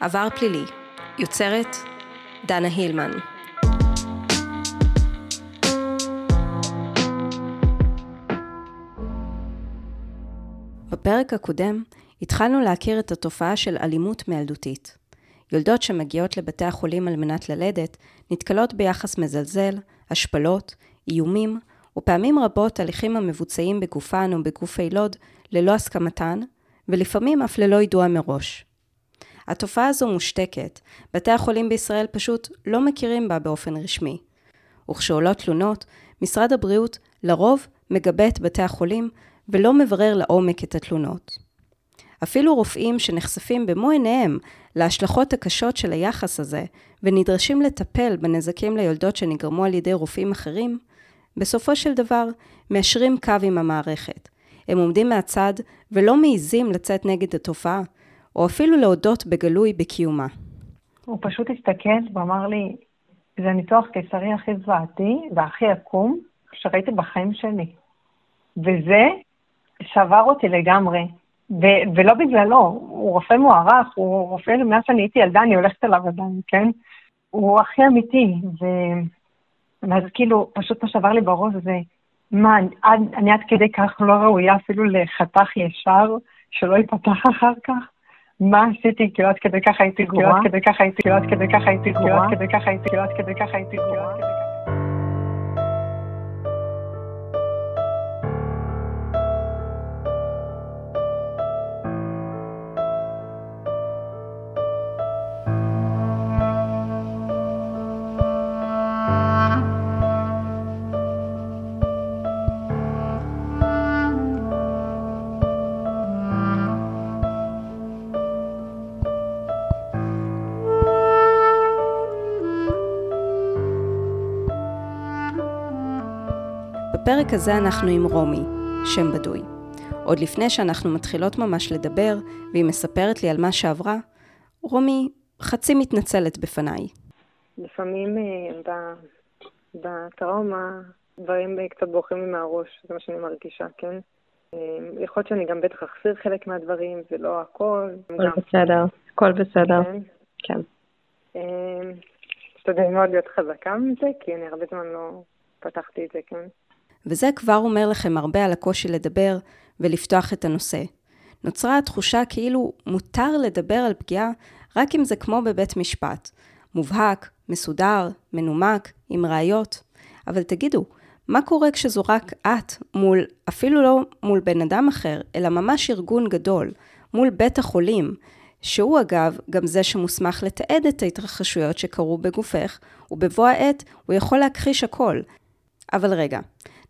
עבר פלילי, יוצרת דנה הילמן. בפרק הקודם התחלנו להכיר את התופעה של אלימות מילדותית. יולדות שמגיעות לבתי החולים על מנת ללדת נתקלות ביחס מזלזל, השפלות, איומים, ופעמים רבות הליכים המבוצעים בגופן או בגוף הילוד ללא הסכמתן, ולפעמים אף ללא ידוע מראש. התופעה הזו מושתקת, בתי החולים בישראל פשוט לא מכירים בה באופן רשמי. וכשעולות תלונות, משרד הבריאות לרוב מגבה את בתי החולים ולא מברר לעומק את התלונות. אפילו רופאים שנחשפים במו עיניהם להשלכות הקשות של היחס הזה, ונדרשים לטפל בנזקים ליולדות שנגרמו על ידי רופאים אחרים, בסופו של דבר מיישרים קו עם המערכת. הם עומדים מהצד ולא מעיזים לצאת נגד התופעה, או אפילו להודות בגלוי בקיומה. הוא פשוט הסתכל ואמר לי, זה ניתוח קיסרי הכי זוועתי והכי עקום שראיתי בחיים שלי. וזה שבר אותי לגמרי. ו- ולא בגללו, הוא רופא מוערך, הוא רופא, מאז שאני הייתי ילדה, אני הולכת אליו עדיין, כן? הוא הכי אמיתי. ואז כאילו, פשוט מה שעבר לי בראש זה, מה, עד, אני עד כדי כך לא ראויה אפילו לחתך ישר, שלא ייפתח אחר כך? מה עשיתי? כאילו עד כדי כך הייתי גרועה? כאילו עד כדי כך הייתי, כאילו עד כדי כך הייתי גרועה? כאילו עד כדי כך הייתי, כאילו עד כדי כך הייתי גרועה? בפרק הזה אנחנו עם רומי, שם בדוי. עוד לפני שאנחנו מתחילות ממש לדבר, והיא מספרת לי על מה שעברה, רומי חצי מתנצלת בפניי. לפעמים אה, בטראומה דברים קצת בורחים לי מהראש, זה מה שאני מרגישה, כן? אה, יכול להיות שאני גם בטח אחסיר חלק מהדברים, זה לא הכל. הכל גם... בסדר, הכל בסדר. כן. כן. אה, אשתדל מאוד להיות חזקה מזה, כי אני הרבה זמן לא פתחתי את זה, כן? וזה כבר אומר לכם הרבה על הקושי לדבר ולפתוח את הנושא. נוצרה התחושה כאילו מותר לדבר על פגיעה רק אם זה כמו בבית משפט. מובהק, מסודר, מנומק, עם ראיות. אבל תגידו, מה קורה כשזו רק את מול, אפילו לא מול בן אדם אחר, אלא ממש ארגון גדול, מול בית החולים, שהוא אגב גם זה שמוסמך לתעד את ההתרחשויות שקרו בגופך, ובבוא העת הוא יכול להכחיש הכל. אבל רגע,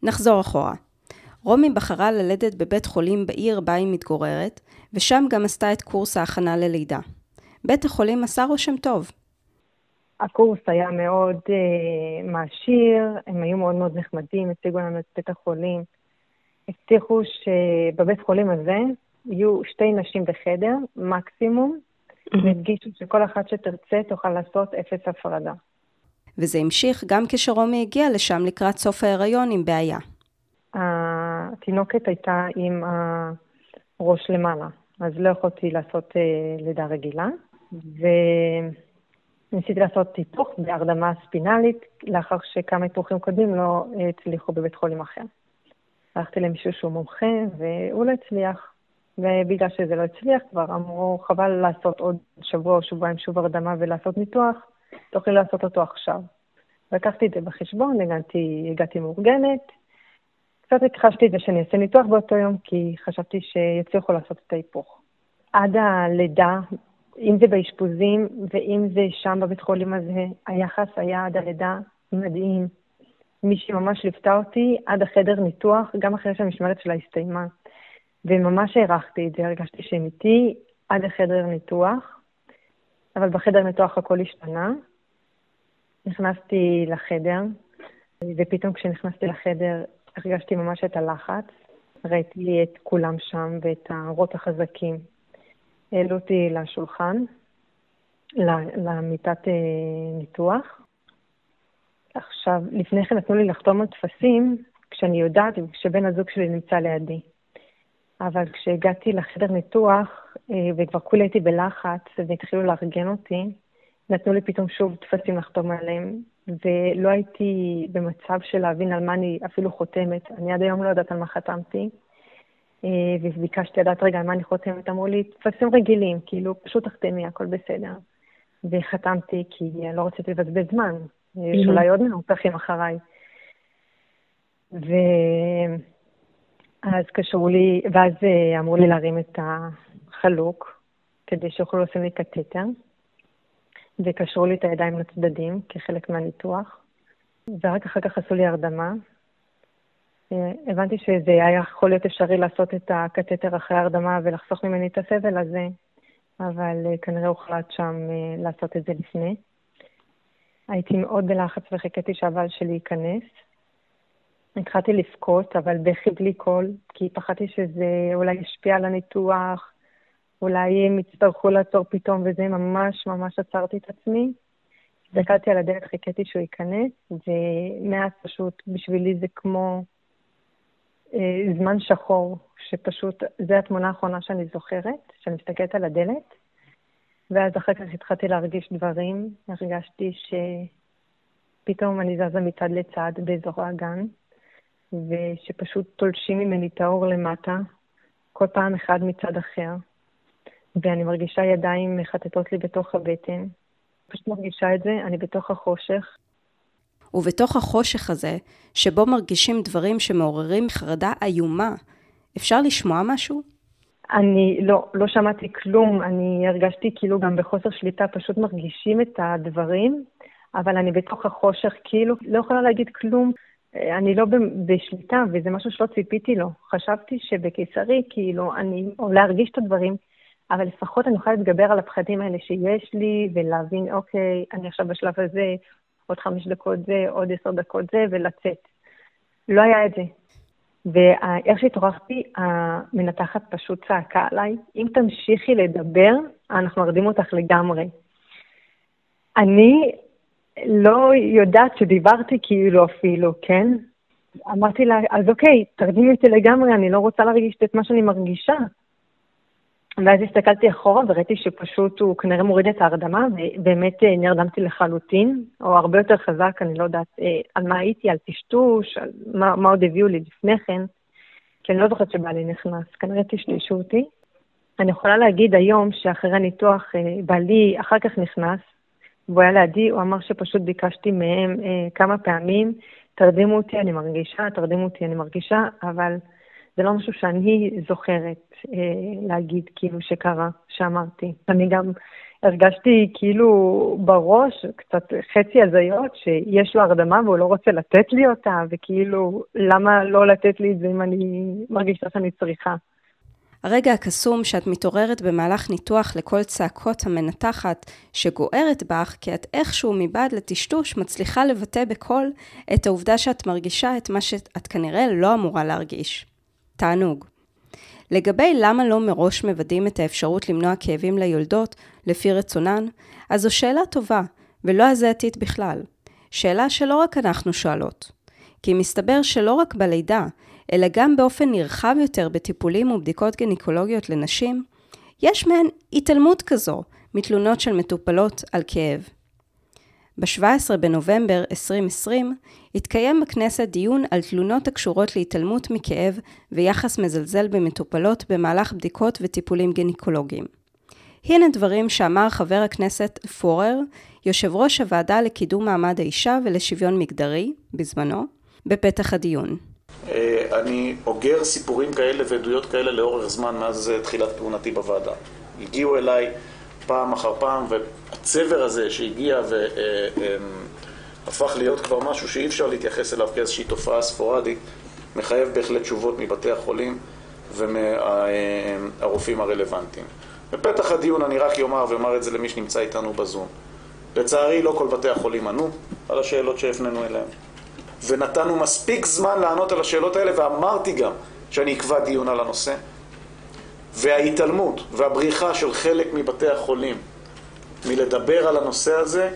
נחזור אחורה. רומי בחרה ללדת בבית חולים בעיר בה היא מתגוררת, ושם גם עשתה את קורס ההכנה ללידה. בית החולים עשה רושם טוב. הקורס היה מאוד uh, מעשיר, הם היו מאוד מאוד נחמדים, הציגו לנו את בית החולים. הבטיחו שבבית חולים הזה יהיו שתי נשים בחדר, מקסימום, והדגישו שכל אחת שתרצה תוכל לעשות אפס הפרדה. וזה המשיך גם כשרומי הגיעה לשם לקראת סוף ההיריון עם בעיה. התינוקת הייתה עם הראש למעלה, אז לא יכולתי לעשות uh, לידה רגילה, וניסיתי לעשות היפוך בהרדמה ספינלית, לאחר שכמה היפוכים קודמים לא הצליחו בבית חולים אחר. הלכתי למישהו שהוא מומחה, והוא לא הצליח. ובגלל שזה לא הצליח, כבר אמרו, חבל לעשות עוד שבוע או שבועיים שוב הרדמה ולעשות ניתוח, תוכלי לעשות אותו עכשיו. לקחתי את זה בחשבון, הגעתי, הגעתי מאורגנת. קצת הכחשתי את זה שאני אעשה ניתוח באותו יום, כי חשבתי שיצליחו לעשות את ההיפוך. עד הלידה, אם זה באשפוזים ואם זה שם בבית חולים הזה, היחס היה עד הלידה מדהים. מישהי ממש ליוותה אותי עד החדר ניתוח, גם אחרי שהמשמרת שלה הסתיימה. וממש הערכתי את זה, הרגשתי שהם איתי עד החדר ניתוח, אבל בחדר ניתוח הכל השתנה. נכנסתי לחדר, ופתאום כשנכנסתי לחדר הרגשתי ממש את הלחץ. ראיתי את כולם שם ואת האורות החזקים. העלו אותי לשולחן, למיטת אה, ניתוח. עכשיו, לפני כן נתנו לי לחתום על טפסים, כשאני יודעת שבן הזוג שלי נמצא לידי. אבל כשהגעתי לחדר ניתוח, וכבר כולי הייתי בלחץ, והתחילו לארגן אותי. נתנו לי פתאום שוב טפסים לחתום עליהם, ולא הייתי במצב של להבין על מה אני אפילו חותמת. אני עד היום לא יודעת על מה חתמתי. וביקשתי לדעת רגע על מה אני חותמת, אמרו לי, טפסים רגילים, כאילו, פשוט תחתמי, הכל בסדר. וחתמתי כי לא רציתי לבזבז זמן, יש אולי עוד מנופחים אחריי. ואז קשרו לי, ואז אה, אמרו לי להרים את החלוק, כדי שיוכלו לשים לי קטטר, וקשרו לי את הידיים לצדדים כחלק מהניתוח, ורק אחר כך עשו לי הרדמה. אה, הבנתי שזה היה יכול להיות אפשרי לעשות את הקטטר אחרי ההרדמה ולחסוך ממני את הסבל הזה, אבל אה, כנראה הוחלט שם לעשות את זה לפני. הייתי מאוד בלחץ וחיכיתי שהבעל שלי ייכנס. התחלתי לבכות, אבל בכי בלי קול, כי פחדתי שזה אולי ישפיע על הניתוח, אולי הם יצטרכו לעצור פתאום, וזה ממש ממש עצרתי את עצמי. הסתכלתי על הדלת, חיכיתי שהוא ייכנס, ומאז פשוט בשבילי זה כמו אה, זמן שחור, שפשוט, זו התמונה האחרונה שאני זוכרת, שאני מסתכלת על הדלת, ואז אחר כך התחלתי להרגיש דברים, הרגשתי שפתאום אני זזה מצד לצד באזור האגן, ושפשוט תולשים ממני את האור למטה, כל פעם אחד מצד אחר, ואני מרגישה ידיים מחטטות לי בתוך הבטן. פשוט מרגישה את זה, אני בתוך החושך. ובתוך החושך הזה, שבו מרגישים דברים שמעוררים חרדה איומה, אפשר לשמוע משהו? אני לא, לא שמעתי כלום, אני הרגשתי כאילו גם בחוסר שליטה, פשוט מרגישים את הדברים, אבל אני בתוך החושך, כאילו, לא יכולה להגיד כלום. אני לא בשליטה, וזה משהו שלא ציפיתי לו. חשבתי שבקיסרי, כאילו, אני, או להרגיש את הדברים, אבל לפחות אני אוכל להתגבר על הפחדים האלה שיש לי, ולהבין, אוקיי, אני עכשיו בשלב הזה, עוד חמש דקות זה, עוד עשר דקות זה, ולצאת. לא היה את זה. ואיך שהתעוררתי, המנתחת פשוט צעקה עליי, אם תמשיכי לדבר, אנחנו מרדים אותך לגמרי. אני לא יודעת שדיברתי כאילו אפילו, כן? אמרתי לה, אז אוקיי, תרדימי אותי לגמרי, אני לא רוצה להרגיש את מה שאני מרגישה. ואז הסתכלתי אחורה וראיתי שפשוט הוא כנראה מוריד את ההרדמה, ובאמת אה, נרדמתי לחלוטין, או הרבה יותר חזק, אני לא יודעת אה, על מה הייתי, על טשטוש, על מה, מה עוד הביאו לי לפני כן, כי אני לא זוכרת שבעלי נכנס, כנראה טשטשו אותי. אני יכולה להגיד היום שאחרי הניתוח אה, בעלי אחר כך נכנס, והוא היה לידי, הוא אמר שפשוט ביקשתי מהם כמה פעמים, תרדימו אותי, אני מרגישה, תרדימו אותי, אני מרגישה, אבל זה לא משהו שאני זוכרת אה, להגיד כאילו שקרה, שאמרתי. אני גם הרגשתי כאילו בראש קצת חצי הזיות שיש לו הרדמה והוא לא רוצה לתת לי אותה, וכאילו למה לא לתת לי את זה אם אני מרגישה שאני צריכה. הרגע הקסום שאת מתעוררת במהלך ניתוח לקול צעקות המנתחת שגוערת בך, כי את איכשהו מבעד לטשטוש מצליחה לבטא בקול את העובדה שאת מרגישה את מה שאת כנראה לא אמורה להרגיש. תענוג. לגבי למה לא מראש מוודאים את האפשרות למנוע כאבים ליולדות לפי רצונן, אז זו שאלה טובה, ולא הזעתית בכלל. שאלה שלא רק אנחנו שואלות. כי מסתבר שלא רק בלידה, אלא גם באופן נרחב יותר בטיפולים ובדיקות גינקולוגיות לנשים, יש מהן התעלמות כזו מתלונות של מטופלות על כאב. ב-17 בנובמבר 2020 התקיים בכנסת דיון על תלונות הקשורות להתעלמות מכאב ויחס מזלזל במטופלות במהלך בדיקות וטיפולים גינקולוגיים. הנה דברים שאמר חבר הכנסת פורר, יושב ראש הוועדה לקידום מעמד האישה ולשוויון מגדרי, בזמנו, בפתח הדיון. אה, אני אוגר סיפורים כאלה ועדויות כאלה לאורך זמן מאז תחילת כהונתי בוועדה. הגיעו אליי פעם אחר פעם, והצבר הזה שהגיע והפך להיות כבר משהו שאי אפשר להתייחס אליו כאיזושהי תופעה ספורדית, מחייב בהחלט תשובות מבתי החולים ומהרופאים הרלוונטיים. בפתח הדיון אני רק אומר ואומר את זה למי שנמצא איתנו בזום. לצערי לא כל בתי החולים ענו על השאלות שהפנינו אליהם. ונתנו מספיק זמן לענות על השאלות האלה ואמרתי גם שאני אקבע דיון על הנושא. וההתעלמות והבריחה של חלק מבתי החולים מלדבר על הנושא הזה,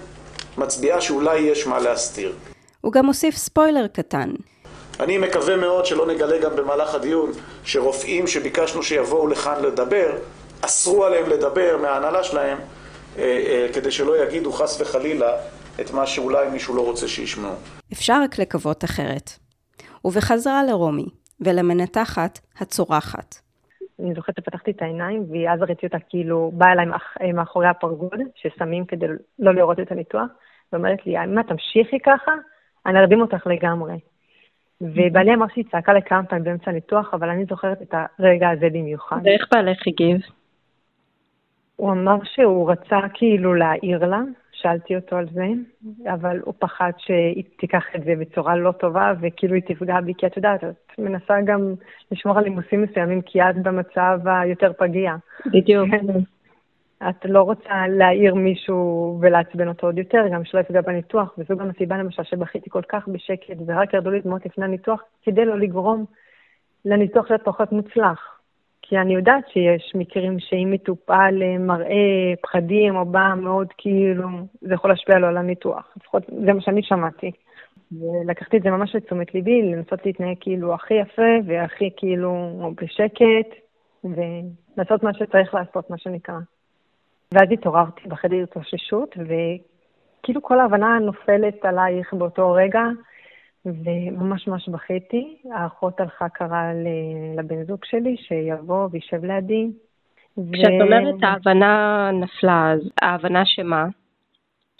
מצביעה שאולי יש מה להסתיר. הוא גם מוסיף ספוילר קטן. אני מקווה מאוד שלא נגלה גם במהלך הדיון שרופאים שביקשנו שיבואו לכאן לדבר, אסרו עליהם לדבר מההנהלה שלהם, אה, אה, כדי שלא יגידו חס וחלילה את מה שאולי מישהו לא רוצה שישמעו. אפשר רק לקוות אחרת. ובחזרה לרומי, ולמנתחת הצורחת. אני זוכרת שפתחתי את העיניים, ואז ראיתי אותה כאילו באה אליי אה, מאחורי הפרגוד, ששמים כדי לא לראות את הניתוח, ואומרת לי, אם את תמשיכי ככה, אני ארדים אותך לגמרי. ובעלי אמר שהיא צעקה לכמה פעמים באמצע הניתוח, אבל אני זוכרת את הרגע הזה במיוחד. ואיך בעלך הגיב? הוא אמר שהוא רצה כאילו להעיר לה, שאלתי אותו על זה, אבל הוא פחד שהיא תיקח את זה בצורה לא טובה, וכאילו היא תפגע בי, כי את יודעת, את מנסה גם לשמור על לימוסים מסוימים, כי את במצב היותר פגיע. בדיוק. את לא רוצה להעיר מישהו ולעצבן אותו עוד יותר, גם שלא יפגע בניתוח, וזו גם הסיבה למשל שבכיתי כל כך בשקט, ורק ירדו לי דמעות לפני הניתוח, כדי לא לגרום לניתוח להיות פחות מוצלח. כי אני יודעת שיש מקרים שאם מטופל אה, מראה פחדים או בא מאוד כאילו, זה יכול להשפיע לו על הניתוח. לפחות זה מה שאני שמעתי. ולקחתי את זה ממש לתשומת ליבי, לנסות להתנהג כאילו הכי יפה והכי כאילו בשקט, ולעשות מה שצריך לעשות, מה שנקרא. ואז התעוררתי בחדר התאוששות, וכאילו כל ההבנה נופלת עלייך באותו רגע, וממש ממש בכיתי. האחות הלכה קראה לבן זוג שלי שיבוא וישב לידי. כשאת ו... אומרת ההבנה נפלה, אז ההבנה שמה?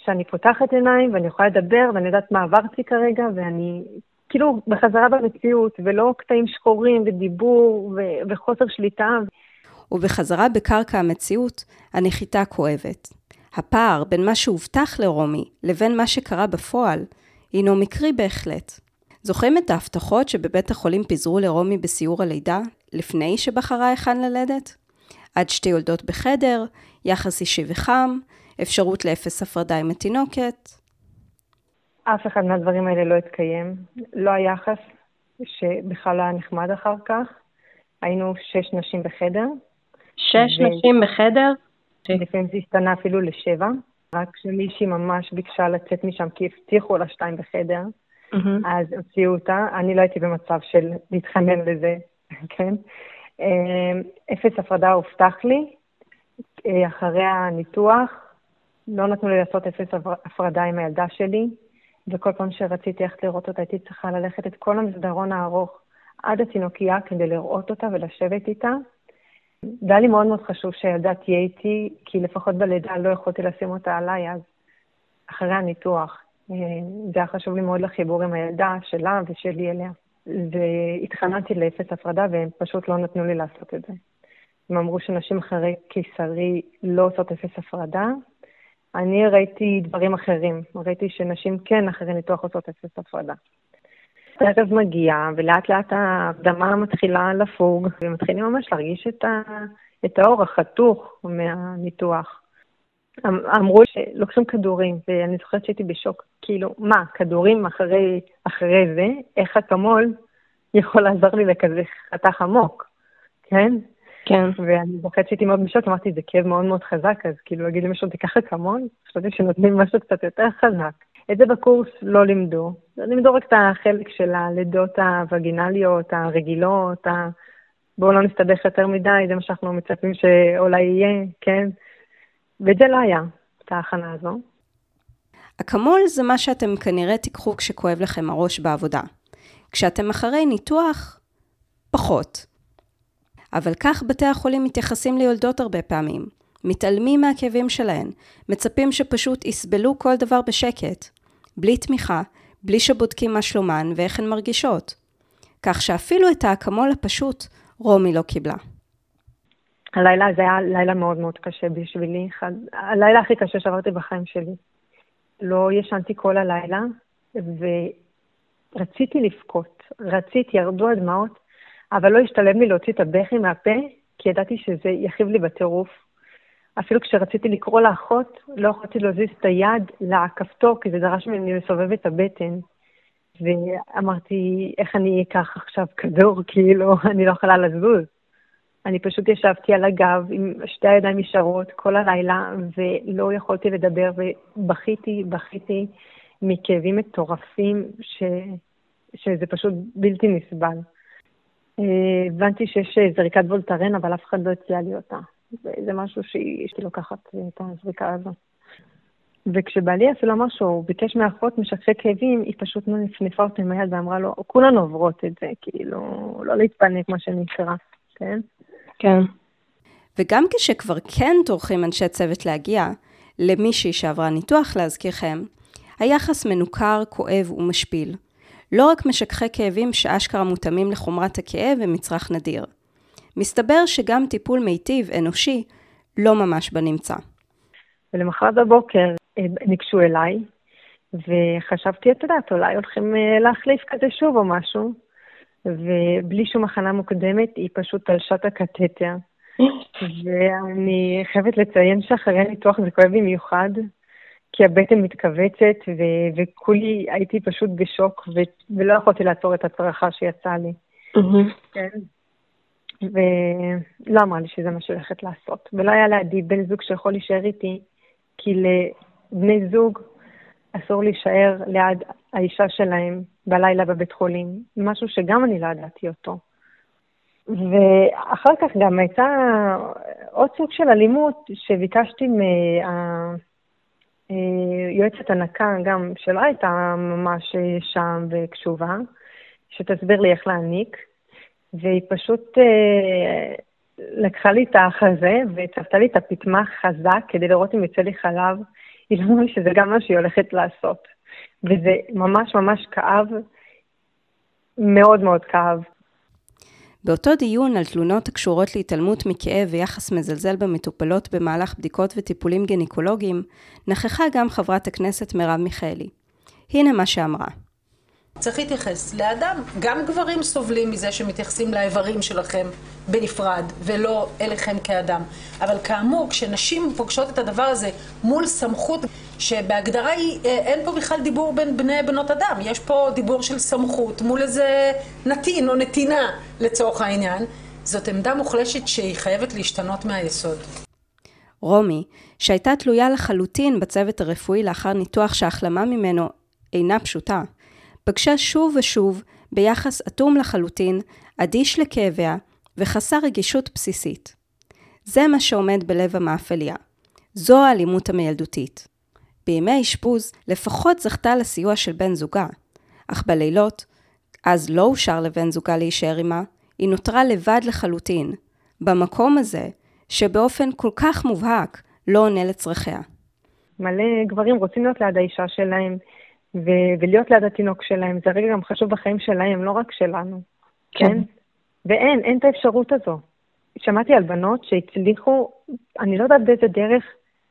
שאני פותחת עיניים ואני יכולה לדבר ואני יודעת מה עברתי כרגע ואני כאילו בחזרה במציאות ולא קטעים שחורים ודיבור ו- וחוסר שליטה. ובחזרה בקרקע המציאות, הנחיתה כואבת. הפער בין מה שהובטח לרומי לבין מה שקרה בפועל, הינו מקרי בהחלט. זוכרים את ההבטחות שבבית החולים פיזרו לרומי בסיור הלידה, לפני שבחרה היכן ללדת? עד שתי יולדות בחדר, יחס אישי וחם, אפשרות לאפס הפרדה עם התינוקת. אף אחד מהדברים האלה לא התקיים. לא היחס שבכלל היה נחמד אחר כך. היינו שש נשים בחדר. שש ו... נשים בחדר? לפעמים זה השתנה אפילו לשבע. רק כשמישהי ממש ביקשה לצאת משם כי הבטיחו לה שתיים בחדר, mm-hmm. אז הוציאו אותה. אני לא הייתי במצב של להתחנן לזה, כן? אמ, אפס הפרדה הובטח לי. אה, אחרי הניתוח, לא נתנו לי לעשות אפס הפרדה עם הילדה שלי, וכל פעם שרציתי איך לראות אותה, הייתי צריכה ללכת את כל המסדרון הארוך עד התינוקייה כדי לראות אותה ולשבת איתה. והיה לי מאוד מאוד חשוב שהילדה תהיה איתי, כי לפחות בלידה לא יכולתי לשים אותה עליי אז, אחרי הניתוח. אה, זה היה חשוב לי מאוד לחיבור עם הילדה שלה ושלי אליה. והתחננתי לאפס הפרדה והם פשוט לא נתנו לי לעשות את זה. הם אמרו שנשים אחרי קיסרי לא עושות אפס הפרדה. אני ראיתי דברים אחרים, ראיתי שנשים כן אחרי ניתוח עושות אפס הפרדה. הערב מגיע, ולאט לאט ההקדמה מתחילה לפוג, ומתחילים ממש להרגיש את, ה, את האור החתוך מהניתוח. אמ, אמרו שלוקחים כדורים, ואני זוכרת שהייתי בשוק, כאילו, מה, כדורים אחרי, אחרי זה? איך אקמול יכול לעזור לי לכזה חתך עמוק, כן? כן. ואני זוכרת שהייתי מאוד בשוק, אמרתי, זה כאב מאוד מאוד חזק, אז כאילו להגיד למישהו, תיקח אקמול? חשבתי שנותנים משהו קצת יותר חזק. את זה בקורס לא לימדו. לימדו רק את החלק של הלידות הווגינליות, הרגילות, ה... בואו לא נסתבך יותר מדי, זה מה שאנחנו מצפים שאולי יהיה, כן? ואת זה לא היה, את ההכנה הזו. אקמול זה מה שאתם כנראה תיקחו כשכואב לכם הראש בעבודה. כשאתם אחרי ניתוח, פחות. אבל כך בתי החולים מתייחסים ליולדות הרבה פעמים. מתעלמים מהכאבים שלהן, מצפים שפשוט יסבלו כל דבר בשקט, בלי תמיכה, בלי שבודקים מה שלומן ואיך הן מרגישות. כך שאפילו את האקמול הפשוט רומי לא קיבלה. הלילה הזה היה לילה מאוד מאוד קשה בשבילי, אחד, הלילה הכי קשה שעברתי בחיים שלי. לא ישנתי כל הלילה, ורציתי לבכות, רציתי, ירדו הדמעות, אבל לא השתלם לי להוציא את הבכי מהפה, כי ידעתי שזה יכאיב לי בטירוף. אפילו כשרציתי לקרוא לאחות, לא יכולתי להזיז את היד לכפתור, כי זה דרש ממני לסובב את הבטן. ואמרתי, איך אני אקח עכשיו כדור, כאילו, אני לא יכולה לזוז. אני פשוט ישבתי על הגב עם שתי הידיים ישרות כל הלילה, ולא יכולתי לדבר, ובכיתי, בכיתי מכאבים מטורפים, ש... שזה פשוט בלתי נסבל. אה, הבנתי שיש זריקת וולטרן, אבל אף אחד לא הציע לי אותה. וזה משהו שאשתי לוקחת את הזריקה הזו. וכשבעלי אפילו אמר שהוא ביקש מאחות משככי כאבים, היא פשוט נפנפה אותי עם היד ואמרה לו, כולנו עוברות את זה, כאילו, לא להתפנק, מה שנקרא, כן? כן. וגם כשכבר כן טורחים אנשי צוות להגיע, למישהי שעברה ניתוח להזכירכם, היחס מנוכר, כואב ומשפיל. לא רק משככי כאבים שאשכרה מותאמים לחומרת הכאב הם מצרך נדיר. מסתבר שגם טיפול מיטיב, אנושי, לא ממש בנמצא. ולמחרת בבוקר אה, ניגשו אליי, וחשבתי, את יודעת, אולי הולכים אה, להחליף כזה שוב או משהו, ובלי שום הכנה מוקדמת, היא פשוט תלשה את הקתטר. ואני חייבת לציין שאחרי הניתוח זה כואב במיוחד, כי הבטן מתכווצת, ו- וכולי הייתי פשוט בשוק, ו- ולא יכולתי לעצור את הצרחה שיצאה לי. כן. ולא אמרה לי שזה מה שהיא הולכת לעשות. ולא היה לידי בן זוג שיכול להישאר איתי, כי לבני זוג אסור להישאר ליד האישה שלהם בלילה בבית חולים, משהו שגם אני לא ידעתי אותו. ואחר כך גם הייתה עוד סוג של אלימות שביקשתי מהיועצת הנקה, גם שלא הייתה ממש שם וקשובה, שתסביר לי איך להעניק, והיא פשוט אה, לקחה לי את החזה וצפתה לי את הפטמה חזק כדי לראות אם יוצא לי חלב. היא לא אמרה לי שזה גם מה שהיא הולכת לעשות. וזה ממש ממש כאב, מאוד מאוד כאב. באותו דיון על תלונות הקשורות להתעלמות מכאב ויחס מזלזל במטופלות במהלך בדיקות וטיפולים גינקולוגיים, נכחה גם חברת הכנסת מרב מיכאלי. הנה מה שאמרה. צריך להתייחס לאדם. גם גברים סובלים מזה שמתייחסים לאיברים שלכם בנפרד, ולא אליכם כאדם. אבל כאמור, כשנשים פוגשות את הדבר הזה מול סמכות, שבהגדרה היא, אה, אין פה בכלל דיבור בין בני בנות אדם, יש פה דיבור של סמכות מול איזה נתין או נתינה לצורך העניין, זאת עמדה מוחלשת שהיא חייבת להשתנות מהיסוד. רומי, שהייתה תלויה לחלוטין בצוות הרפואי לאחר ניתוח שההחלמה ממנו אינה פשוטה, פגשה שוב ושוב ביחס אטום לחלוטין, אדיש לכאביה וחסר רגישות בסיסית. זה מה שעומד בלב המאפליה. זו האלימות המילדותית. בימי האשפוז לפחות זכתה לסיוע של בן זוגה, אך בלילות, אז לא אושר לבן זוגה להישאר עמה, היא נותרה לבד לחלוטין, במקום הזה, שבאופן כל כך מובהק לא עונה לצרכיה. מלא גברים רוצים להיות ליד האישה שלהם, ו- ולהיות ליד התינוק שלהם, זה רגע גם חשוב בחיים שלהם, לא רק שלנו, כן? כן? ואין, אין את האפשרות הזו. שמעתי על בנות שהצליחו, אני לא יודעת באיזה דרך,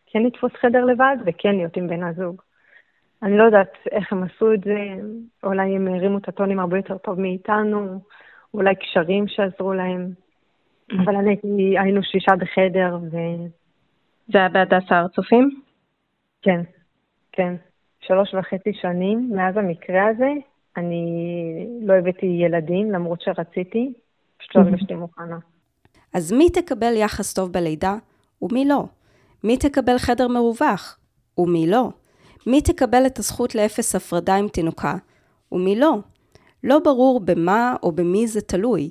כן לתפוס חדר לבד וכן להיות עם בן הזוג. אני לא יודעת איך הם עשו את זה, אולי הם הרימו את הטונים הרבה יותר טוב מאיתנו, אולי קשרים שעזרו להם. Mm. אבל אני היינו שישה בחדר ו... זה היה בהדסה הר צופים? כן, כן. שלוש וחצי שנים מאז המקרה הזה, אני לא הבאתי ילדים, למרות שרציתי, פשוט לא הרגשתי מוכנה. אז מי תקבל יחס טוב בלידה ומי לא? מי תקבל חדר מרווח ומי לא? מי תקבל את הזכות לאפס הפרדה עם תינוקה ומי לא? לא ברור במה או במי זה תלוי,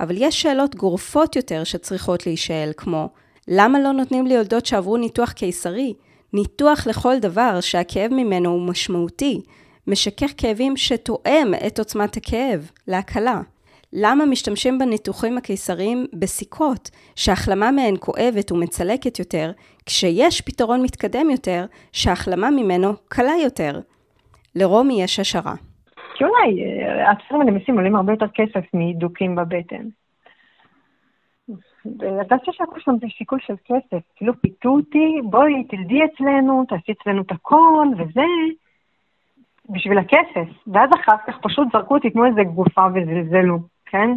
אבל יש שאלות גורפות יותר שצריכות להישאל, כמו למה לא נותנים ליולדות שעברו ניתוח קיסרי ניתוח לכל דבר שהכאב ממנו הוא משמעותי, משכך כאבים שתואם את עוצמת הכאב, להקלה. למה משתמשים בניתוחים הקיסריים בסיכות, שהחלמה מהן כואבת ומצלקת יותר, כשיש פתרון מתקדם יותר, שהחלמה ממנו קלה יותר? לרומי יש השערה. כי אולי אה, התפרים הנמסים עולים הרבה יותר כסף מדוקים בבטן. והרגשתי שהכל שם זה שיקול של כסף. כאילו פיתו אותי, בואי, תלדי אצלנו, תעשי אצלנו את הכל, וזה, בשביל הכסף. ואז אחר כך פשוט זרקו אותי כמו איזה גופה וזלזלו, כן?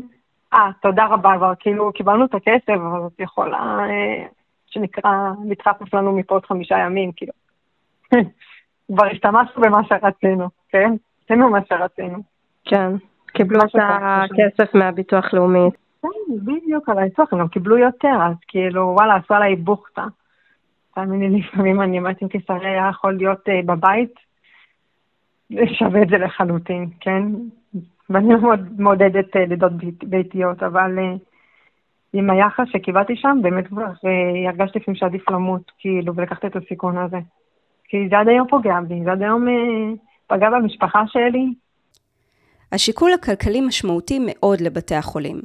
אה, תודה רבה, כבר כאילו קיבלנו את הכסף, אבל את יכולה, אה, שנקרא, מתחפף לנו מפה עוד חמישה ימים, כאילו. כבר השתמשנו במה שרצינו, כן? עשינו מה שרצינו. כן, קיבלו את הכסף מהביטוח לאומי. כן, בדיוק, על הניתוח, הם גם קיבלו יותר, אז כאילו, וואלה, עשו עליי בוכטה. תאמיני לי, לפעמים אני אומרת, אם קיסרי היה יכול להיות uh, בבית, שווה את זה לחלוטין, כן? ואני לא מעודדת uh, לידות ביתיות, אבל uh, עם היחס שקיבלתי שם, באמת כבר הרגשתי לפעמים שעדיף למות, כאילו, ולקחת את הסיכון הזה. כי זה עד היום פוגע בי, זה עד היום אה, פגע במשפחה שלי. השיקול הכלכלי משמעותי מאוד לבתי החולים.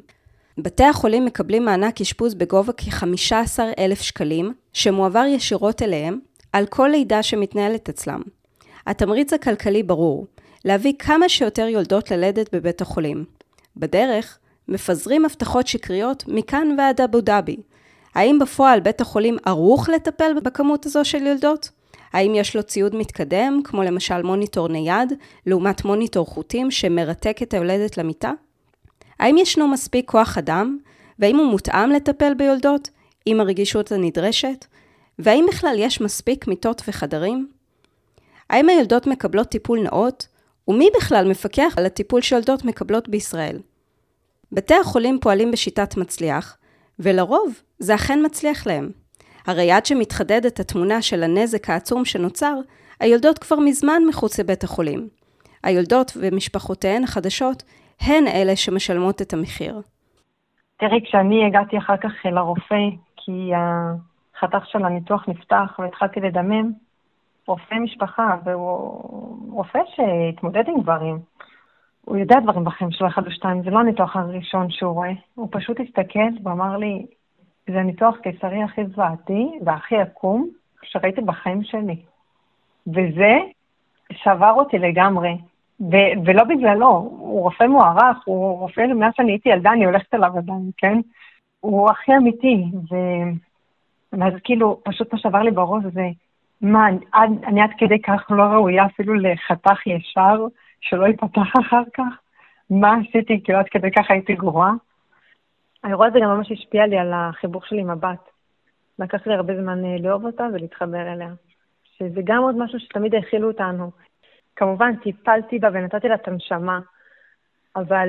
בתי החולים מקבלים מענק אשפוז בגובה כ-15,000 שקלים, שמועבר ישירות אליהם, על כל לידה שמתנהלת אצלם. התמריץ הכלכלי ברור, להביא כמה שיותר יולדות ללדת בבית החולים. בדרך, מפזרים הבטחות שקריות מכאן ועד אבו דאבי. האם בפועל בית החולים ערוך לטפל בכמות הזו של יולדות? האם יש לו ציוד מתקדם, כמו למשל מוניטור נייד, לעומת מוניטור חוטים שמרתק את היולדת למיטה? האם ישנו מספיק כוח אדם, והאם הוא מותאם לטפל ביולדות, עם הרגישות הנדרשת? והאם בכלל יש מספיק מיטות וחדרים? האם היולדות מקבלות טיפול נאות? ומי בכלל מפקח על הטיפול שיולדות מקבלות בישראל? בתי החולים פועלים בשיטת מצליח, ולרוב זה אכן מצליח להם. הרי עד שמתחדדת התמונה של הנזק העצום שנוצר, היולדות כבר מזמן מחוץ לבית החולים. היולדות ומשפחותיהן החדשות הן אלה שמשלמות את המחיר. תראי, כשאני הגעתי אחר כך לרופא, כי החתך של הניתוח נפתח והתחלתי לדמם, רופא משפחה, והוא רופא שהתמודד עם דברים. הוא יודע דברים בחיים שלו, אחד או שתיים, זה לא הניתוח הראשון שהוא רואה. הוא פשוט הסתכל ואמר לי, זה הניתוח קיסרי הכי זוועתי והכי עקום שראיתי בחיים שלי. וזה שבר אותי לגמרי. ו- ולא בגללו, הוא רופא מוערך, הוא רופא, מאז שאני הייתי ילדה, אני הולכת אליו עדיין, כן? הוא הכי אמיתי, ו... ואז כאילו, פשוט מה שעבר לי בראש זה, מה, עד, אני עד כדי כך לא ראויה אפילו לחתך ישר, שלא ייפתח אחר כך? מה עשיתי? כאילו עד כדי כך הייתי גרועה? האירוע הזה גם ממש השפיע לי על החיבור שלי עם הבת. לקח לי הרבה זמן אה, לאהוב אותה ולהתחבר אליה. שזה גם עוד משהו שתמיד האכילו אותנו. כמובן, טיפלתי בה ונתתי לה את הנשמה, אבל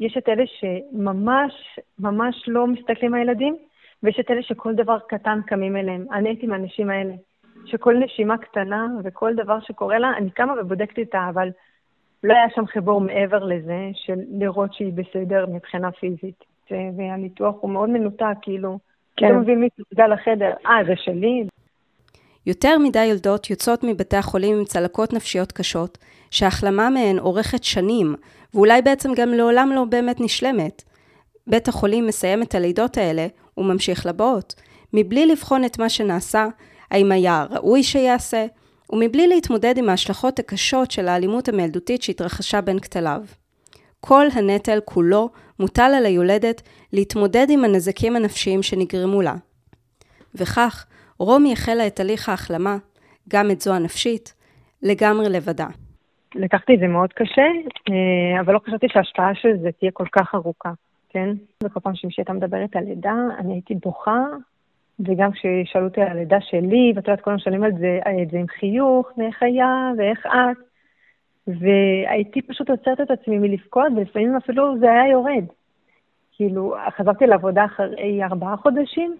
יש את אלה שממש ממש לא מסתכלים על הילדים, ויש את אלה שכל דבר קטן קמים אליהם. אני הייתי מהאנשים האלה, שכל נשימה קטנה וכל דבר שקורה לה, אני קמה ובודקת איתה, אבל לא היה שם חיבור מעבר לזה, של לראות שהיא בסדר מבחינה פיזית. והניתוח הוא מאוד מנותק, כאילו, כן. אתה מבין מישהו גדל לחדר, אה, זה שלי. יותר מדי ילדות יוצאות מבתי החולים עם צלקות נפשיות קשות, שההחלמה מהן אורכת שנים, ואולי בעצם גם לעולם לא באמת נשלמת. בית החולים מסיים את הלידות האלה וממשיך לבאות, מבלי לבחון את מה שנעשה, האם היה ראוי שיעשה, ומבלי להתמודד עם ההשלכות הקשות של האלימות המילדותית שהתרחשה בין כתליו. כל הנטל כולו מוטל על היולדת להתמודד עם הנזקים הנפשיים שנגרמו לה. וכך, רומי החלה את הליך ההחלמה, גם את זו הנפשית, לגמרי לבדה. לקחתי את זה מאוד קשה, אה, אבל לא חשבתי שההשפעה של זה תהיה כל כך ארוכה, כן? וכל פעם שמישהי הייתה מדברת על לידה, אני הייתי בוכה, וגם כששאלו אותי על הלידה שלי, ואת יודעת, כולם שואלים על זה, את זה עם חיוך, ואיך היה, ואיך את, והייתי פשוט עוצרת את עצמי מלבכות, ולפעמים אפילו זה היה יורד. כאילו, חזרתי לעבודה אחרי ארבעה חודשים,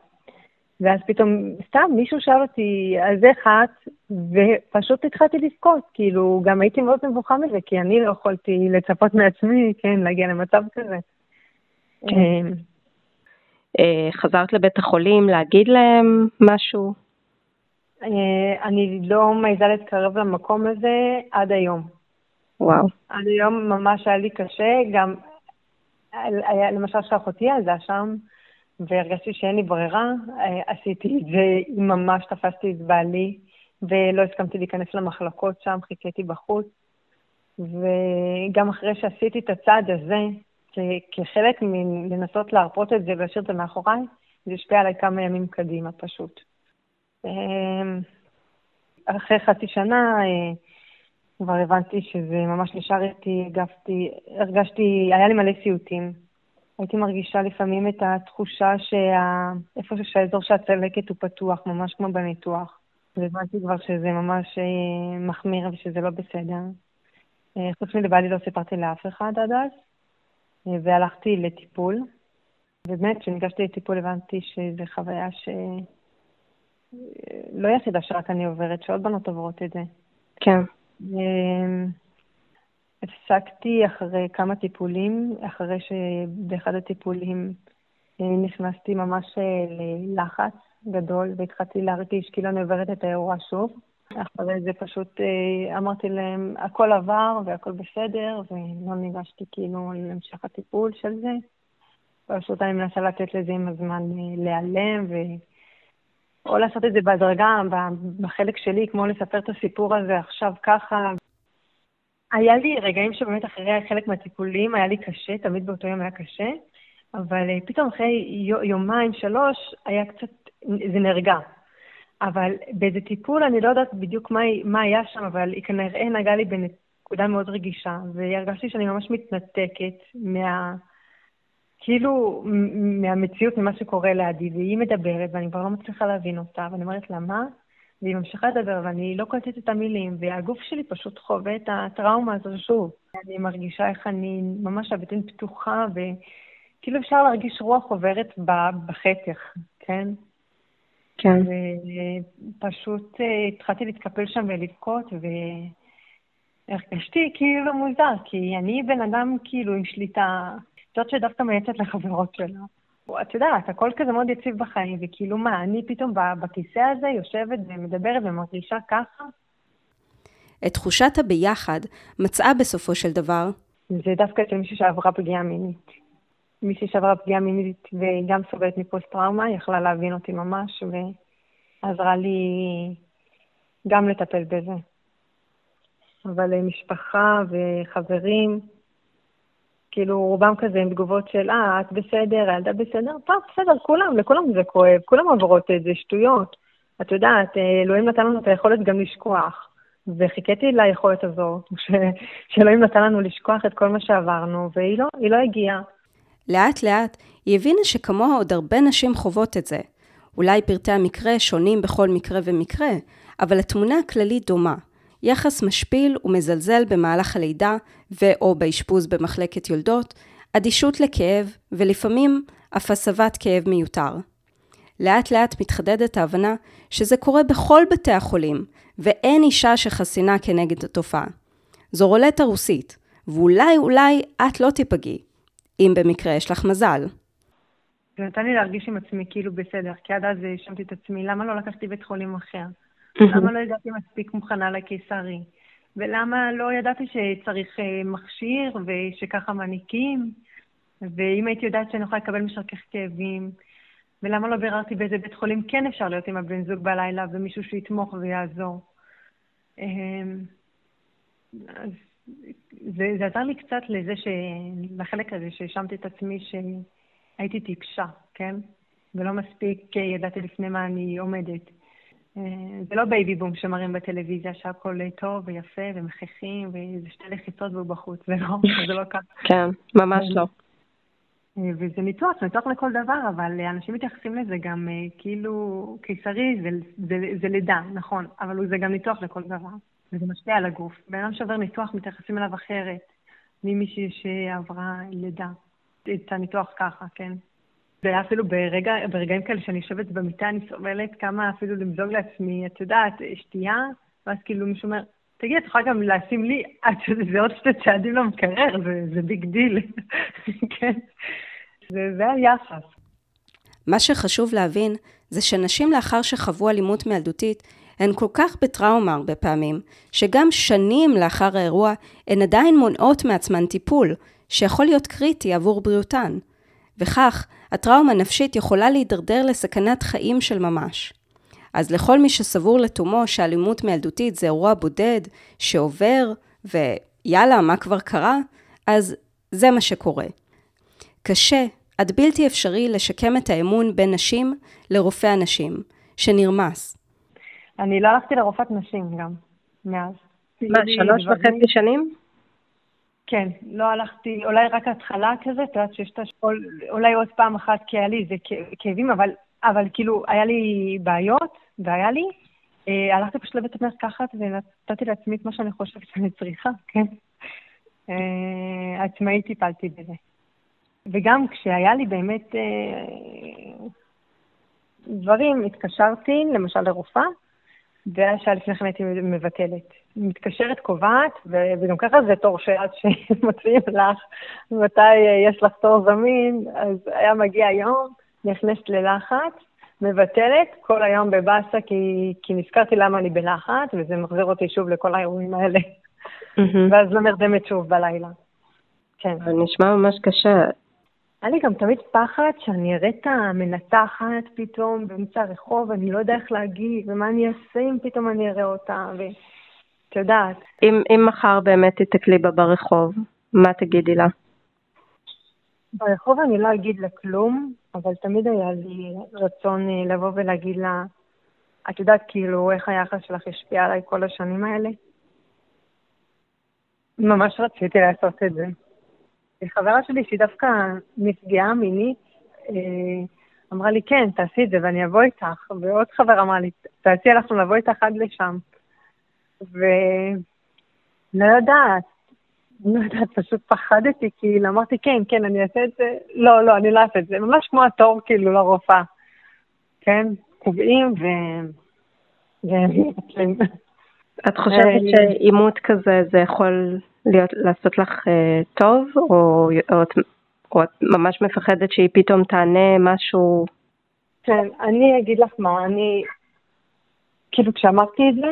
ואז פתאום, סתם, מישהו שאל אותי, אז איך את? ופשוט התחלתי לבכות, כאילו, גם הייתי מאוד מבוכה מזה, כי אני לא יכולתי לצפות מעצמי, כן, להגיע למצב כזה. כן. אמ, אה, חזרת לבית החולים להגיד להם משהו? אה, אני לא מעיזה להתקרב למקום הזה עד היום. וואו. עד היום ממש היה לי קשה, גם היה, למשל שאחותי ילדה שם, והרגשתי שאין לי ברירה, אה, עשיתי את זה, ממש תפסתי את בעלי, ולא הסכמתי להיכנס למחלקות שם, חיכיתי בחוץ. וגם אחרי שעשיתי את הצעד הזה, כחלק מלנסות להרפות את זה ולהשאיר את זה מאחוריי, זה השפיע עליי כמה ימים קדימה פשוט. אמ, אחרי חצי שנה אה, כבר הבנתי שזה ממש נשאר איתי, הרגשתי, היה לי מלא סיוטים. הייתי מרגישה לפעמים את התחושה שאיפה שהאזור של הצלקת הוא פתוח, ממש כמו בניתוח. והבנתי כבר שזה ממש אה, מחמיר ושזה לא בסדר. אה, חוץ מלבעלי לא סיפרתי לאף אחד עד אז, אה, והלכתי לטיפול. ובאמת, כשניגשתי לטיפול הבנתי שזו חוויה ש... לא יחידה שרק אני עוברת, שעוד בנות עוברות את זה. כן. הפסקתי אחרי כמה טיפולים, אחרי שבאחד הטיפולים נכנסתי ממש ללחץ גדול והתחלתי להרגיש כאילו אני עוברת את האירוע שוב. אחרי זה פשוט אמרתי להם, הכל עבר והכל בסדר, ולא ניגשתי כאילו להמשך הטיפול של זה. פשוט אני מנסה לתת לזה עם הזמן להיעלם, ו... או לעשות את זה בהדרגה, בחלק שלי, כמו לספר את הסיפור הזה עכשיו ככה. היה לי רגעים שבאמת אחרי חלק מהטיפולים היה לי קשה, תמיד באותו יום היה קשה, אבל אה, פתאום אחרי יומיים, שלוש, היה קצת, זה נרגע. אבל באיזה טיפול, אני לא יודעת בדיוק מה, מה היה שם, אבל היא כנראה נגעה לי בנקודה מאוד רגישה, והרגשתי שאני ממש מתנתקת מה... כאילו מהמציאות, ממה שקורה לידי, והיא מדברת, ואני כבר לא מצליחה להבין אותה, ואני אומרת לה, מה? והיא ממשיכה לדבר, ואני לא קולטת את המילים, והגוף שלי פשוט חווה את הטראומה הזו שוב. אני מרגישה איך אני, ממש הבטן פתוחה, וכאילו אפשר להרגיש רוח עוברת בחתך, כן? כן. ופשוט אה, התחלתי להתקפל שם ולבכות, והרגשתי כאילו מוזר, כי אני בן אדם כאילו עם שליטה זאת שדווקא מייעצת לחברות שלה. את יודעת, הכל כזה מאוד יציב בחיים, וכאילו מה, אני פתאום בכיסא הזה יושבת ומדברת ומרגישה ככה? את תחושת הביחד מצאה בסופו של דבר. זה דווקא אצל מישהי שעברה פגיעה מינית. מישהי שעברה פגיעה מינית וגם סובלת מפוסט-טראומה, יכלה להבין אותי ממש, ועזרה לי גם לטפל בזה. אבל משפחה וחברים, כאילו רובם כזה עם תגובות של, אה, את בסדר, הילדה בסדר, טוב, בסדר, כולם, לכולם זה כואב, כולם עוברות את זה, שטויות. את יודעת, אלוהים נתן לנו את היכולת גם לשכוח. וחיכיתי ליכולת הזו, ש... שאלוהים נתן לנו לשכוח את כל מה שעברנו, והיא לא, לא הגיעה. לאט לאט היא הבינה שכמוה עוד הרבה נשים חוות את זה. אולי פרטי המקרה שונים בכל מקרה ומקרה, אבל התמונה הכללית דומה. יחס משפיל ומזלזל במהלך הלידה ו/או באשפוז במחלקת יולדות, אדישות לכאב ולפעמים אף הסבת כאב מיותר. לאט לאט מתחדדת ההבנה שזה קורה בכל בתי החולים, ואין אישה שחסינה כנגד התופעה. זו רולטה רוסית, ואולי אולי את לא תיפגעי, אם במקרה יש לך מזל. זה נתן לי להרגיש עם עצמי כאילו בסדר, כי עד אז האשמתי את עצמי, למה לא לקחתי בית חולים אחר? למה לא הגעתי מספיק מוכנה לקיסרי? ולמה לא ידעתי שצריך אה, מכשיר ושככה מעניקים? ואם הייתי יודעת שאני יכולה לקבל משרכך כאבים, ולמה לא ביררתי באיזה בית חולים כן אפשר להיות עם הבן זוג בלילה ומישהו שיתמוך ויעזור? אמ, אז זה, זה עזר לי קצת לזה, ש... לחלק הזה שהאשמתי את עצמי שהייתי טיפשה, כן? ולא מספיק ידעתי לפני מה אני עומדת. אה, זה לא בייבי בום שמראים בטלוויזיה שהכל טוב ויפה ומחכים ואיזה שתי לחיצות והוא בחוץ, זה לא, זה לא ככה. כן, ממש לא. אה, וזה ניתוח, ניתוח לכל דבר, אבל אנשים מתייחסים לזה גם אה, כאילו קיסרי זה, זה, זה לידה, נכון, אבל זה גם ניתוח לכל דבר, וזה משפיע על הגוף. בן אדם שעובר ניתוח מתייחסים אליו אחרת ממישהי שעברה לידה. את הניתוח ככה, כן? זה היה אפילו ברגע, ברגעים כאלה שאני יושבת במיטה, אני סובלת קמה אפילו למזוג לעצמי, את יודעת, שתייה, ואז כאילו מישהו אומר, תגיד, את יכולה גם לשים לי, את, זה עוד שתי צעדים למקרר, זה, זה big deal, כן? זה, זה היחס. מה שחשוב להבין, זה שנשים לאחר שחוו אלימות מיילדותית, הן כל כך בטראומה הרבה פעמים, שגם שנים לאחר האירוע, הן עדיין מונעות מעצמן טיפול, שיכול להיות קריטי עבור בריאותן. וכך, הטראומה הנפשית יכולה להידרדר לסכנת חיים של ממש. אז לכל מי שסבור לתומו שאלימות מילדותית זה אירוע בודד, שעובר, ויאללה, מה כבר קרה? אז זה מה שקורה. קשה, עד בלתי אפשרי לשקם את האמון בין נשים לרופא הנשים, שנרמס. אני לא הלכתי לרופאת נשים גם, מאז. מה, שלוש וחצי שנים? כן, לא הלכתי, אולי רק התחלה כזה, את יודעת שיש את השכול, אולי עוד פעם אחת כי היה לי איזה כאבים, אבל, אבל כאילו, היה לי בעיות, והיה לי. אה, הלכתי פשוט לבית המרקחת ונתתי לעצמי את מה שאני חושבת שאני צריכה, כן? אה, עצמאית טיפלתי בזה. וגם כשהיה לי באמת אה, דברים, התקשרתי למשל לרופאה, והיה שעה לפני כן הייתי מבטלת. מתקשרת, קובעת, וגם ככה זה תור שעד שמוציאים לך מתי אה, יש לך תור זמין, אז היה מגיע יום, נכנסת ללחץ, מבטלת כל היום בבאסה, כי, כי נזכרתי למה אני בלחץ, וזה מחזיר אותי שוב לכל האירועים האלה. Mm-hmm. ואז לא נרדמת שוב בלילה. כן. זה נשמע ממש קשה. היה לי גם תמיד פחד שאני אראה את המנתחת פתאום באמצע הרחוב, אני לא יודע איך להגיד, ומה אני אעשה אם פתאום אני אראה אותה, ואת יודעת. אם, אם מחר באמת תתקלי בה ברחוב, מה תגידי לה? ברחוב אני לא אגיד לה כלום, אבל תמיד היה לי רצון אה, לבוא ולהגיד לה, את יודעת כאילו איך היחס שלך השפיע עליי כל השנים האלה? ממש רציתי לעשות את זה. חברה שלי שהיא דווקא נפגעה מינית, אה, אמרה לי, כן, תעשי את זה ואני אבוא איתך. ועוד חבר אמרה לי, תעשי, אנחנו נבוא איתך עד לשם. ולא יודעת, לא יודעת, פשוט פחדתי, כאילו, אמרתי, כן, כן, אני אעשה את זה. לא, לא, אני לא אעשה את זה. ממש כמו התור, כאילו, לרופאה. כן? קובעים ו... את חושבת אה, שעימות כזה זה יכול להיות, לעשות לך אה, טוב, או, או, או את ממש מפחדת שהיא פתאום תענה משהו? כן, אני אגיד לך מה, אני, כאילו כשאמרתי את זה,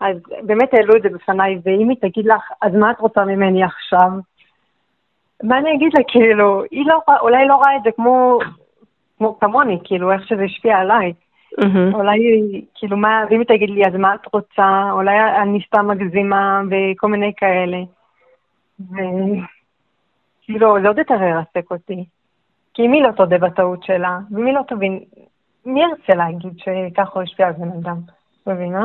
אז באמת העלו את זה בפניי, ואם היא תגיד לך, אז מה את רוצה ממני עכשיו? מה אני אגיד לה, כאילו, היא לא, אולי לא רואה את זה כמו, כמו כמוני, כאילו, איך שזה השפיע עליי. Mm-hmm. אולי, כאילו, מה, ואם היא תגיד לי, אז מה את רוצה? אולי אני סתם מגזימה וכל מיני כאלה. וכאילו, זה עוד יותר ירסק אותי. כי מי לא תודה בטעות שלה, ומי לא תבין, מי ירצה להגיד שככה הוא השפיע על בן אדם? מבינה?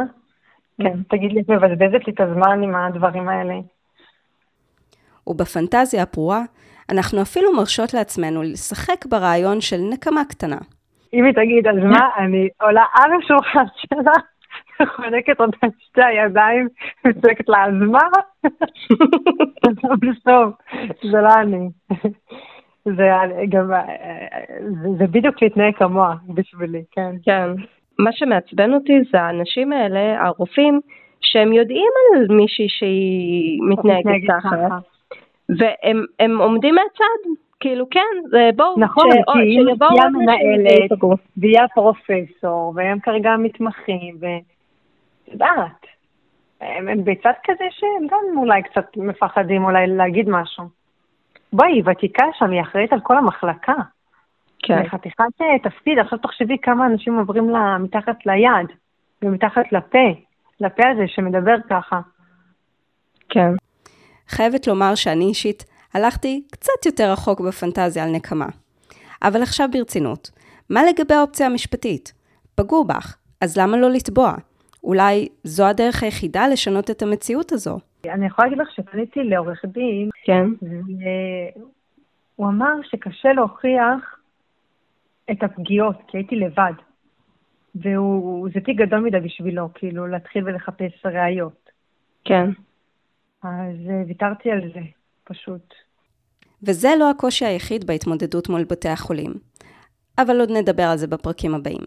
כן, תגיד לי, את מבזבזת לי את הזמן עם הדברים האלה. ובפנטזיה הפרועה, אנחנו אפילו מרשות לעצמנו לשחק ברעיון של נקמה קטנה. אם היא תגיד, אז מה, אני עולה על השולחן שלה, חונקת אותה שתי הידיים, וצועקת לה, אז מה? טוב, זה לא אני. זה גם, זה בדיוק להתנהג כמוה בשבילי, כן. כן. מה שמעצבן אותי זה האנשים האלה, הרופאים, שהם יודעים על מישהי שהיא מתנהגת ככה, והם עומדים מהצד, כאילו כן, זה בואו, נכון, ש... כי היא המנהלת, והיא הפרופסור, והם כרגע מתמחים, ואת יודעת, הם, הם בצד כזה שהם גם אולי קצת מפחדים אולי להגיד משהו. בואי, היא ותיקה שם, היא אחראית על כל המחלקה. כן. זה חתיכת אה, תפקיד, עכשיו תחשבי כמה אנשים עוברים לה מתחת ליד, ומתחת לפה, לפה הזה שמדבר ככה. כן. חייבת לומר שאני אישית הלכתי קצת יותר רחוק בפנטזיה על נקמה. אבל עכשיו ברצינות, מה לגבי האופציה המשפטית? פגעו בך, אז למה לא לתבוע? אולי זו הדרך היחידה לשנות את המציאות הזו. אני יכולה להגיד לך שפניתי לעורך דין, כן. והוא אמר שקשה להוכיח את הפגיעות, כי הייתי לבד. וזה תיק גדול מדי בשבילו, כאילו, להתחיל ולחפש ראיות. כן. אז אה, ויתרתי על זה, פשוט. וזה לא הקושי היחיד בהתמודדות מול בתי החולים. אבל עוד נדבר על זה בפרקים הבאים.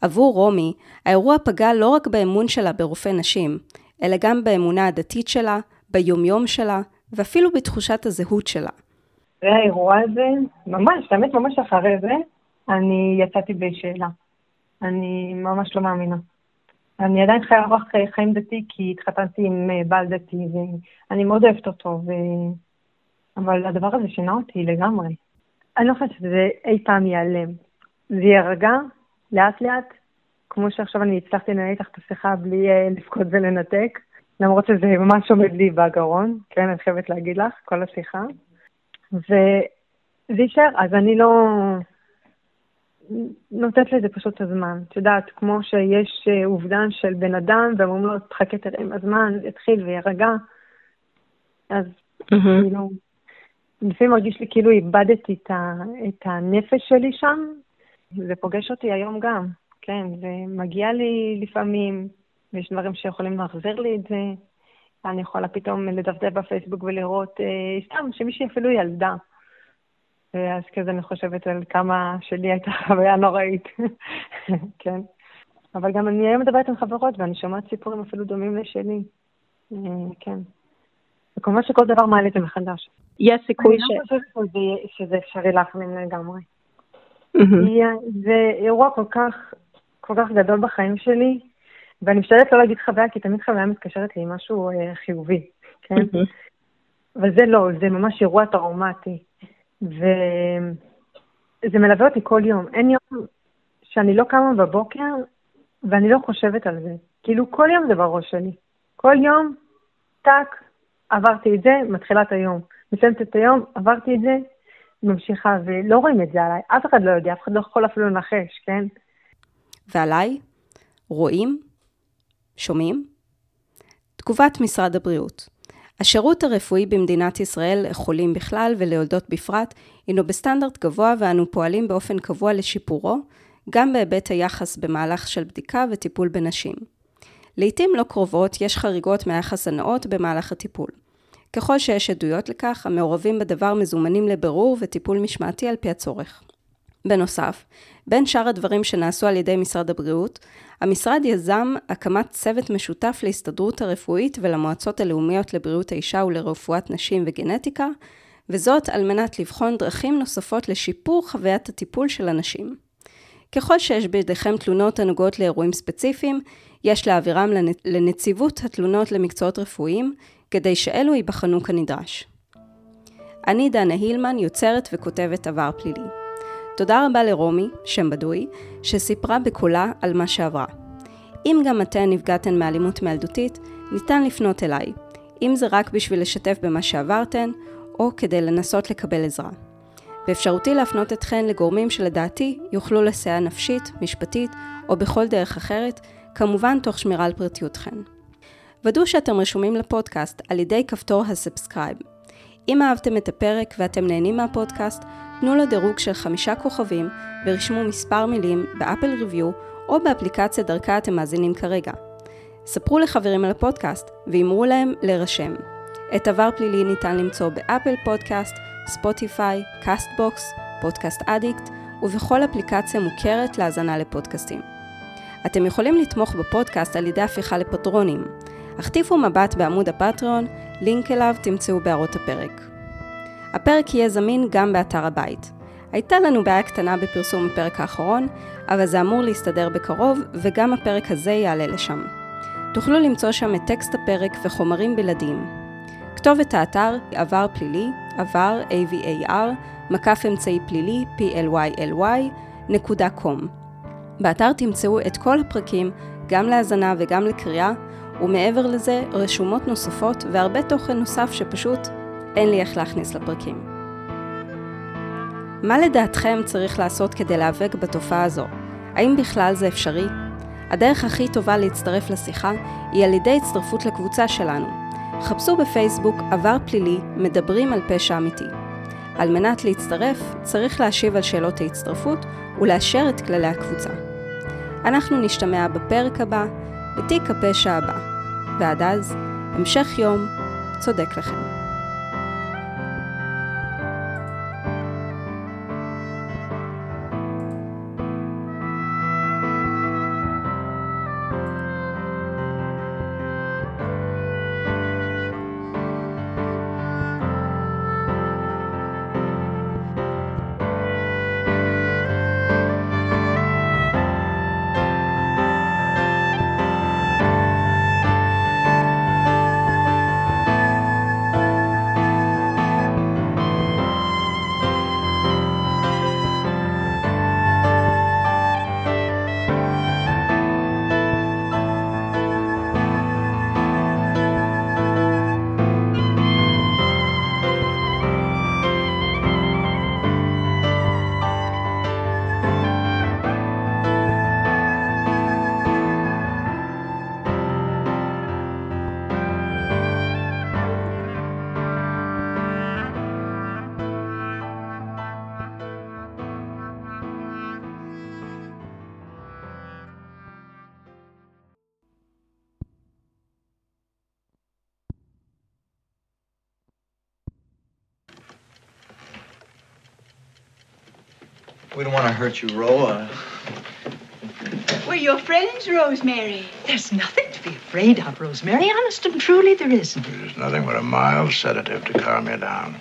עבור רומי, האירוע פגע לא רק באמון שלה ברופא נשים, אלא גם באמונה הדתית שלה, ביומיום שלה, ואפילו בתחושת הזהות שלה. אחרי האירוע הזה, ממש, האמת ממש אחרי זה, אני יצאתי בשאלה. אני ממש לא מאמינה. אני עדיין חיה אורח חיים דתי, כי התחתנתי עם אה, בעל דתי, ואני מאוד אוהבת אותו, ו... אבל הדבר הזה שינה אותי לגמרי. אני לא חושבת שזה אי פעם ייעלם. זה יירגע לאט לאט, כמו שעכשיו אני הצלחתי לנהל איתך את השיחה בלי uh, לבכות ולנתק, למרות שזה ממש עומד לי בגרון, כן, אני חייבת להגיד לך, כל השיחה. וזה יישאר, אז אני לא נותנת לזה פשוט את הזמן. את יודעת, כמו שיש uh, אובדן של בן אדם, ואומרים לו, תחכה תראה עם הזמן, יתחיל ויירגע, אז. כאילו... לפעמים מרגיש לי כאילו איבדתי את, ה, את הנפש שלי שם, זה פוגש אותי היום גם, כן, זה מגיע לי לפעמים, ויש דברים שיכולים להחזיר לי את זה. אני יכולה פתאום לדפדף בפייסבוק ולראות, אה, סתם, שמישהי אפילו ילדה. אז כזה אני חושבת על כמה שלי הייתה חוויה נוראית, כן. אבל גם אני היום מדברת עם חברות ואני שומעת סיפורים אפילו דומים לשלי. כן. וכמובן שכל דבר מעלה את זה מחדש. יש סיכוי ש... אני לא חושבת שזה אפשרי להחלים לגמרי. זה אירוע כל כך, כל כך גדול בחיים שלי, ואני משתדלת לא להגיד חוויה, כי תמיד חוויה מתקשרת לי עם משהו אה, חיובי, כן? אבל זה לא, זה ממש אירוע טראומטי. וזה מלווה אותי כל יום. אין יום שאני לא קמה בבוקר ואני לא חושבת על זה. כאילו, כל יום זה בראש שלי. כל יום, טאק, עברתי את זה, מתחילה את היום. מסיימת את היום, עברתי את זה, ממשיכה, ולא רואים את זה עליי. אף אחד לא יודע, אף אחד לא יכול אפילו לנחש, כן? ועליי? רואים? שומעים? תגובת משרד הבריאות השירות הרפואי במדינת ישראל לחולים בכלל וליולדות בפרט הינו בסטנדרט גבוה ואנו פועלים באופן קבוע לשיפורו, גם בהיבט היחס במהלך של בדיקה וטיפול בנשים. לעתים לא קרובות יש חריגות מהיחס הנאות במהלך הטיפול. ככל שיש עדויות לכך, המעורבים בדבר מזומנים לבירור וטיפול משמעתי על פי הצורך. בנוסף, בין שאר הדברים שנעשו על ידי משרד הבריאות, המשרד יזם הקמת צוות משותף להסתדרות הרפואית ולמועצות הלאומיות לבריאות האישה ולרפואת נשים וגנטיקה, וזאת על מנת לבחון דרכים נוספות לשיפור חוויית הטיפול של הנשים. ככל שיש בידיכם תלונות הנוגעות לאירועים ספציפיים, יש להעבירם לנציבות התלונות למקצועות רפואיים, כדי שאלו ייבחנו כנדרש. אני דנה הילמן, יוצרת וכותבת עבר פלילי. תודה רבה לרומי, שם בדוי, שסיפרה בקולה על מה שעברה. אם גם אתן נפגעתן מאלימות מילדותית, ניתן לפנות אליי, אם זה רק בשביל לשתף במה שעברתן, או כדי לנסות לקבל עזרה. באפשרותי להפנות אתכן לגורמים שלדעתי יוכלו לסייע נפשית, משפטית, או בכל דרך אחרת, כמובן תוך שמירה על פרטיותכן. ודאו שאתם רשומים לפודקאסט על ידי כפתור ה subscribe. אם אהבתם את הפרק ואתם נהנים מהפודקאסט, תנו לו דירוג של חמישה כוכבים ורשמו מספר מילים ב Apple review או באפליקציה דרכה אתם מאזינים כרגע. ספרו לחברים על הפודקאסט ואמרו להם להירשם. את עבר פלילי ניתן למצוא ב Apple Podcast, Spotify, Castbox, Podcast Addict ובכל אפליקציה מוכרת להאזנה לפודקאסטים. אתם יכולים לתמוך בפודקאסט על ידי הפיכה לפטרונים. החטיפו מבט בעמוד הפטריון, לינק אליו תמצאו בהערות הפרק. הפרק יהיה זמין גם באתר הבית. הייתה לנו בעיה קטנה בפרסום הפרק האחרון, אבל זה אמור להסתדר בקרוב, וגם הפרק הזה יעלה לשם. תוכלו למצוא שם את טקסט הפרק וחומרים בלעדיים. כתובת האתר עבר פלילי, עבר, AVAR, מקף אמצעי פלילי, PLYLY, נקודה קום. באתר תמצאו את כל הפרקים, גם להאזנה וגם לקריאה, ומעבר לזה, רשומות נוספות והרבה תוכן נוסף שפשוט אין לי איך להכניס לפרקים. מה לדעתכם צריך לעשות כדי להיאבק בתופעה הזו? האם בכלל זה אפשרי? הדרך הכי טובה להצטרף לשיחה היא על ידי הצטרפות לקבוצה שלנו. חפשו בפייסבוק עבר פלילי מדברים על פשע אמיתי. על מנת להצטרף, צריך להשיב על שאלות ההצטרפות ולאשר את כללי הקבוצה. אנחנו נשתמע בפרק הבא, בתיק הפשע הבא. ועד אז, המשך יום צודק לכם. We don't want to hurt you, Ro. Uh... Wait, your friends, Rosemary. There's nothing to be afraid of, Rosemary. Honest and truly, there isn't. There's nothing but a mild sedative to calm you down.